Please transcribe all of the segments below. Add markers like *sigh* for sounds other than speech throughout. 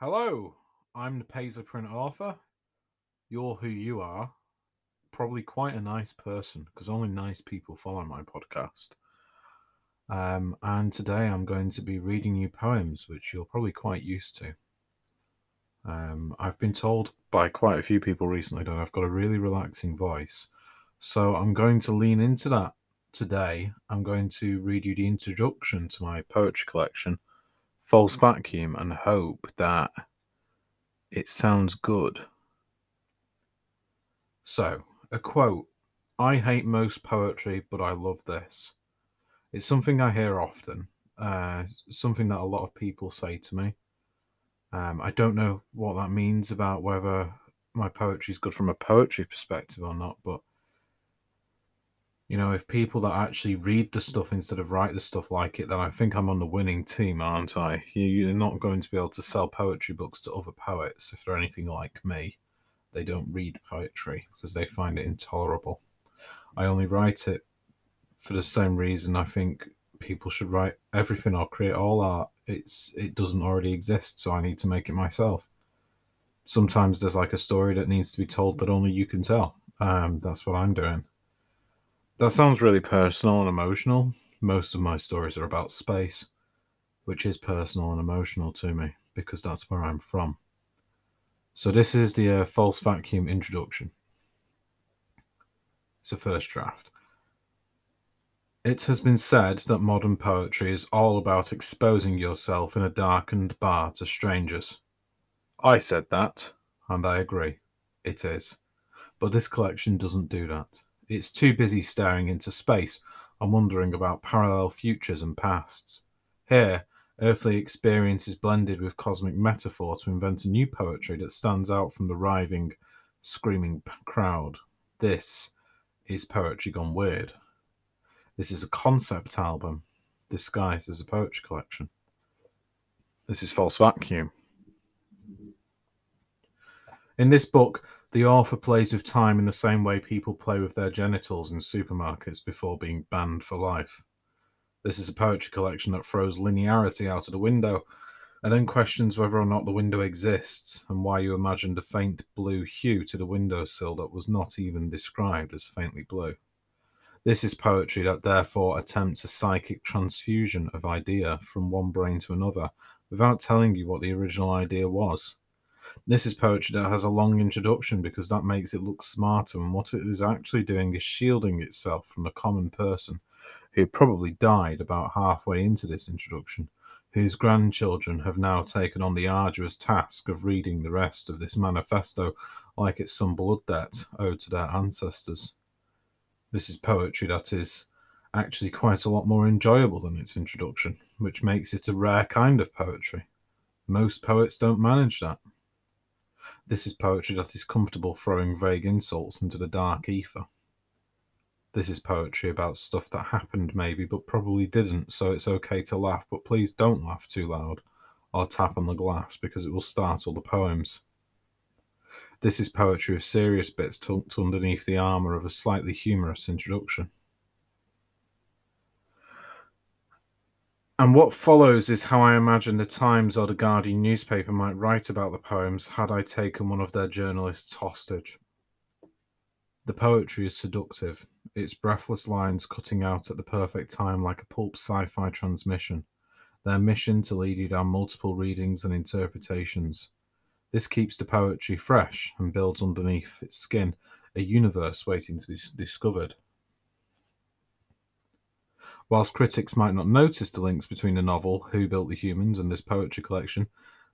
Hello, I'm the Paisley Print author. You're who you are. Probably quite a nice person because only nice people follow my podcast. Um, and today I'm going to be reading you poems, which you're probably quite used to. Um, I've been told by quite a few people recently that I've got a really relaxing voice. So I'm going to lean into that today. I'm going to read you the introduction to my poetry collection, False Vacuum, and hope that it sounds good. So, a quote I hate most poetry, but I love this. It's something I hear often, uh, something that a lot of people say to me. Um, I don't know what that means about whether my poetry is good from a poetry perspective or not, but you know, if people that actually read the stuff instead of write the stuff like it, then I think I'm on the winning team, aren't I? You're not going to be able to sell poetry books to other poets if they're anything like me. They don't read poetry because they find it intolerable. I only write it for the same reason I think people should write everything or create all art. It's it doesn't already exist, so I need to make it myself. Sometimes there's like a story that needs to be told that only you can tell. Um, that's what I'm doing. That sounds really personal and emotional. Most of my stories are about space, which is personal and emotional to me because that's where I'm from. So, this is the uh, false vacuum introduction. It's a first draft. It has been said that modern poetry is all about exposing yourself in a darkened bar to strangers. I said that, and I agree. It is. But this collection doesn't do that. It's too busy staring into space and wondering about parallel futures and pasts. Here, earthly experience is blended with cosmic metaphor to invent a new poetry that stands out from the writhing, screaming crowd. This is poetry gone weird. This is a concept album disguised as a poetry collection. This is False Vacuum. In this book, the author plays with time in the same way people play with their genitals in supermarkets before being banned for life. This is a poetry collection that throws linearity out of the window and then questions whether or not the window exists and why you imagined a faint blue hue to the windowsill that was not even described as faintly blue. This is poetry that therefore attempts a psychic transfusion of idea from one brain to another without telling you what the original idea was. This is poetry that has a long introduction because that makes it look smarter, and what it is actually doing is shielding itself from the common person who probably died about halfway into this introduction, whose grandchildren have now taken on the arduous task of reading the rest of this manifesto like it's some blood debt owed to their ancestors. This is poetry that is actually quite a lot more enjoyable than its introduction, which makes it a rare kind of poetry. Most poets don't manage that. This is poetry that is comfortable throwing vague insults into the dark ether. This is poetry about stuff that happened, maybe, but probably didn't, so it's okay to laugh, but please don't laugh too loud or tap on the glass because it will startle the poems. This is poetry of serious bits tucked underneath the armour of a slightly humorous introduction. And what follows is how I imagine the Times or the Guardian newspaper might write about the poems had I taken one of their journalists hostage. The poetry is seductive, its breathless lines cutting out at the perfect time like a pulp sci fi transmission, their mission to lead you down multiple readings and interpretations. This keeps the poetry fresh and builds underneath its skin a universe waiting to be discovered. Whilst critics might not notice the links between the novel Who Built the Humans and this poetry collection,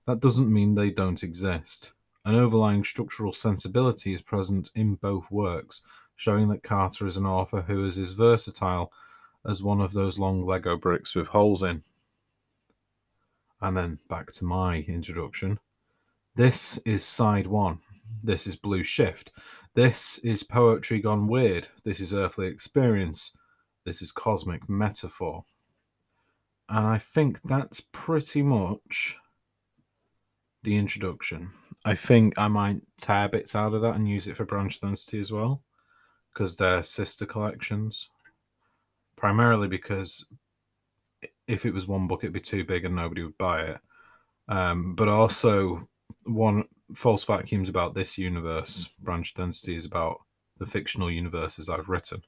that doesn't mean they don't exist. An overlying structural sensibility is present in both works, showing that Carter is an author who is as versatile as one of those long Lego bricks with holes in. And then back to my introduction. This is side one. This is Blue Shift. This is poetry gone weird. This is earthly experience. This is cosmic metaphor. And I think that's pretty much the introduction. I think I might tear bits out of that and use it for Branch Density as well, because they're sister collections. Primarily because if it was one book, it'd be too big and nobody would buy it. Um, but also, one false vacuums about this universe, branch density is about the fictional universes I've written,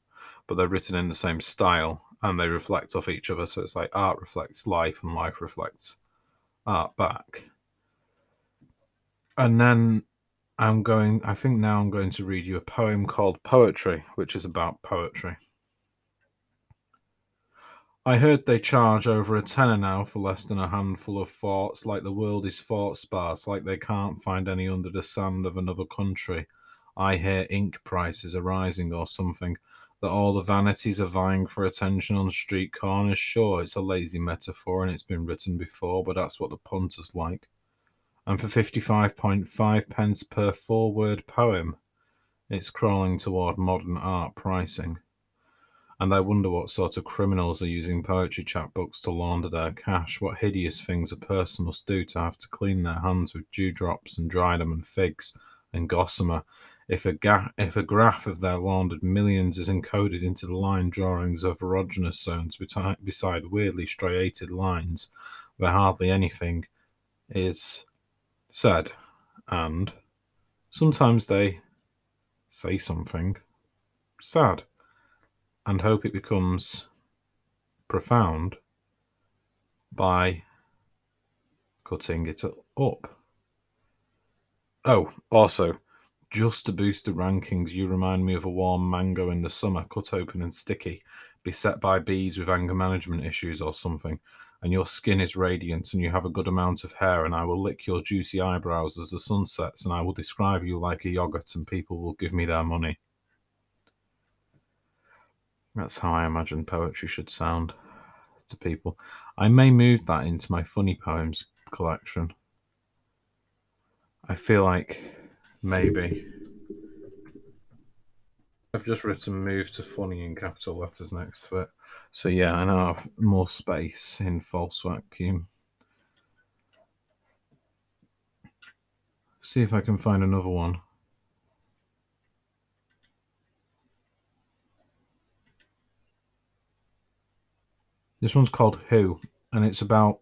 but they're written in the same style and they reflect off each other. So it's like art reflects life and life reflects art back. And then I'm going, I think now I'm going to read you a poem called Poetry, which is about poetry. I heard they charge over a tenner now for less than a handful of forts, like the world is fort sparse, like they can't find any under the sand of another country. I hear ink prices are rising or something, that all the vanities are vying for attention on street corners. Sure, it's a lazy metaphor and it's been written before, but that's what the punters like. And for 55.5 pence per four word poem, it's crawling toward modern art pricing and I wonder what sort of criminals are using poetry chapbooks to launder their cash, what hideous things a person must do to have to clean their hands with dewdrops and dry them and figs and gossamer. If a, ga- if a graph of their laundered millions is encoded into the line drawings of erogenous zones beti- beside weirdly striated lines where hardly anything is said, and sometimes they say something sad and hope it becomes profound by cutting it up. Oh, also, just to boost the rankings, you remind me of a warm mango in the summer, cut open and sticky, beset by bees with anger management issues or something, and your skin is radiant and you have a good amount of hair, and I will lick your juicy eyebrows as the sun sets, and I will describe you like a yogurt, and people will give me their money. That's how I imagine poetry should sound to people. I may move that into my funny poems collection. I feel like maybe. I've just written move to funny in capital letters next to it. So yeah, I now have more space in false vacuum. See if I can find another one. This one's called Who, and it's about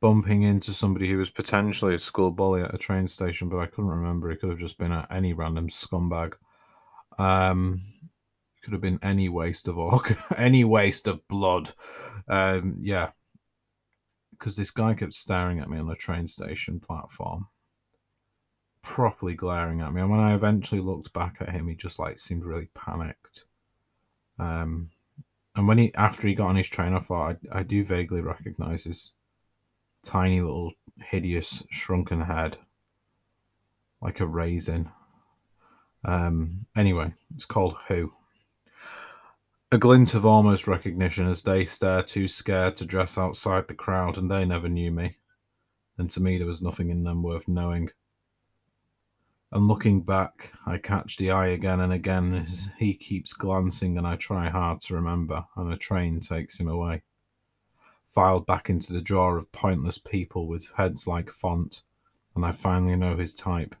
bumping into somebody who was potentially a school bully at a train station, but I couldn't remember. It could have just been any random scumbag. Um, could have been any waste of org, *laughs* any waste of blood. Um, yeah, because this guy kept staring at me on the train station platform, properly glaring at me. And when I eventually looked back at him, he just like seemed really panicked. Um, and when he after he got on his train, I thought I, I do vaguely recognize his tiny little hideous shrunken head, like a raisin. Um, anyway, it's called Who. A glint of almost recognition as they stare too scared to dress outside the crowd, and they never knew me. And to me, there was nothing in them worth knowing. And looking back, I catch the eye again and again as he keeps glancing, and I try hard to remember, and a train takes him away. Filed back into the drawer of pointless people with heads like font, and I finally know his type.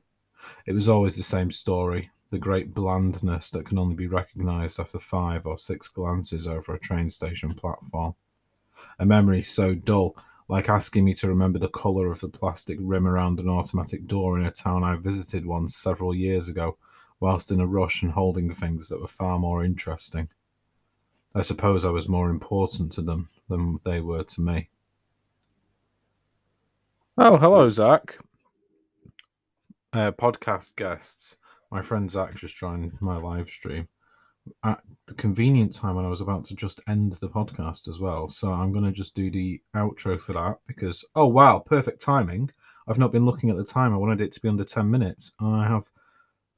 It was always the same story the great blandness that can only be recognized after five or six glances over a train station platform. A memory so dull like asking me to remember the colour of the plastic rim around an automatic door in a town I visited once several years ago, whilst in a rush and holding things that were far more interesting. I suppose I was more important to them than they were to me. Oh, hello, Zach. Uh, podcast guests. My friend Zach just joined my live stream at the convenient time when I was about to just end the podcast as well. So I'm going to just do the outro for that because, oh, wow, perfect timing. I've not been looking at the time. I wanted it to be under 10 minutes. I have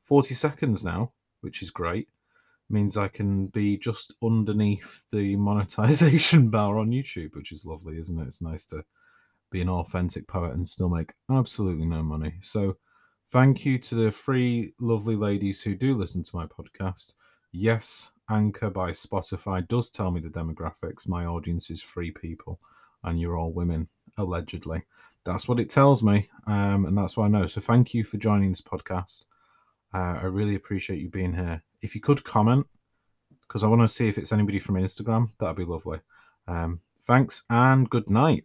40 seconds now, which is great. Means I can be just underneath the monetization *laughs* bar on YouTube, which is lovely, isn't it? It's nice to be an authentic poet and still make absolutely no money. So, thank you to the three lovely ladies who do listen to my podcast. Yes, Anchor by Spotify does tell me the demographics. My audience is three people, and you're all women, allegedly. That's what it tells me, um, and that's what I know. So thank you for joining this podcast. Uh, I really appreciate you being here. If you could comment, because I want to see if it's anybody from Instagram, that'd be lovely. Um, thanks and good night.